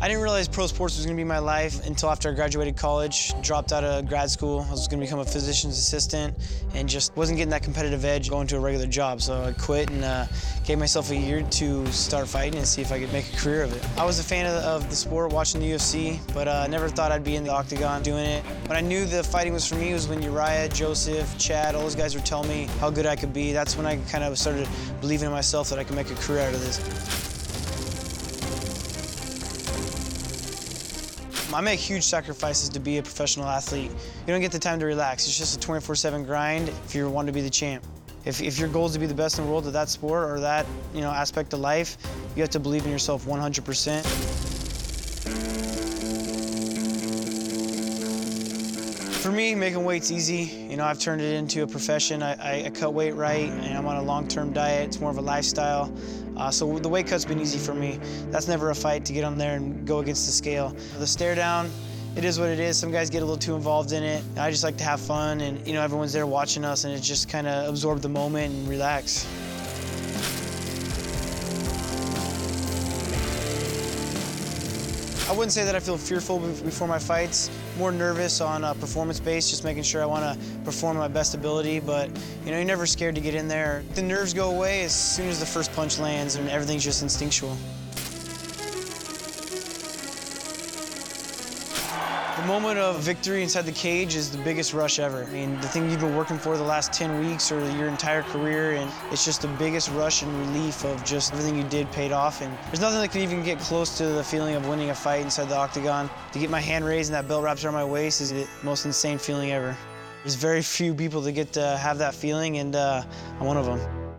I didn't realize pro sports was gonna be my life until after I graduated college, dropped out of grad school. I was gonna become a physician's assistant and just wasn't getting that competitive edge going to a regular job. So I quit and uh, gave myself a year to start fighting and see if I could make a career of it. I was a fan of, of the sport, watching the UFC, but uh, never thought I'd be in the octagon doing it. But I knew the fighting was for me was when Urijah, Joseph, Chad, all those guys were telling me how good I could be. That's when I kind of started believing in myself that I could make a career out of this. I make huge sacrifices to be a professional athlete. You don't get the time to relax. It's just a 24-7 grind if you want to be the champ. If, if your goal is to be the best in the world at that sport or that you know aspect of life, you have to believe in yourself 100%. For me, making weight's easy. You know, I've turned it into a profession. I, I, cut weight right, and I'm on a long-term diet. It's more of a lifestyle. Uh, so the weight cut's been easy for me. That's never a fight to get on there and go against the scale. The stare down, it is what it is. Some guys get a little too involved in it. I just like to have fun, and you know, everyone's there watching us, and it just kind of absorb the moment and relax. I wouldn't say that I feel fearful before my fights. More nervous on a performance base, just making sure I want to perform my best ability. But you know, you're never scared to get in there. The nerves go away as soon as the first punch lands, and everything's just instinctual. The moment of victory inside the cage is the biggest rush ever. I mean, the thing you've been working for the last 10 weeks or your entire career, and it's just the biggest rush and relief of just everything you did paid off. And there's nothing that can even get close to the feeling of winning a fight inside the octagon. To get my hand raised and that belt wraps around my waist is the most insane feeling ever. There's very few people that get to have that feeling, and uh, I'm one of them.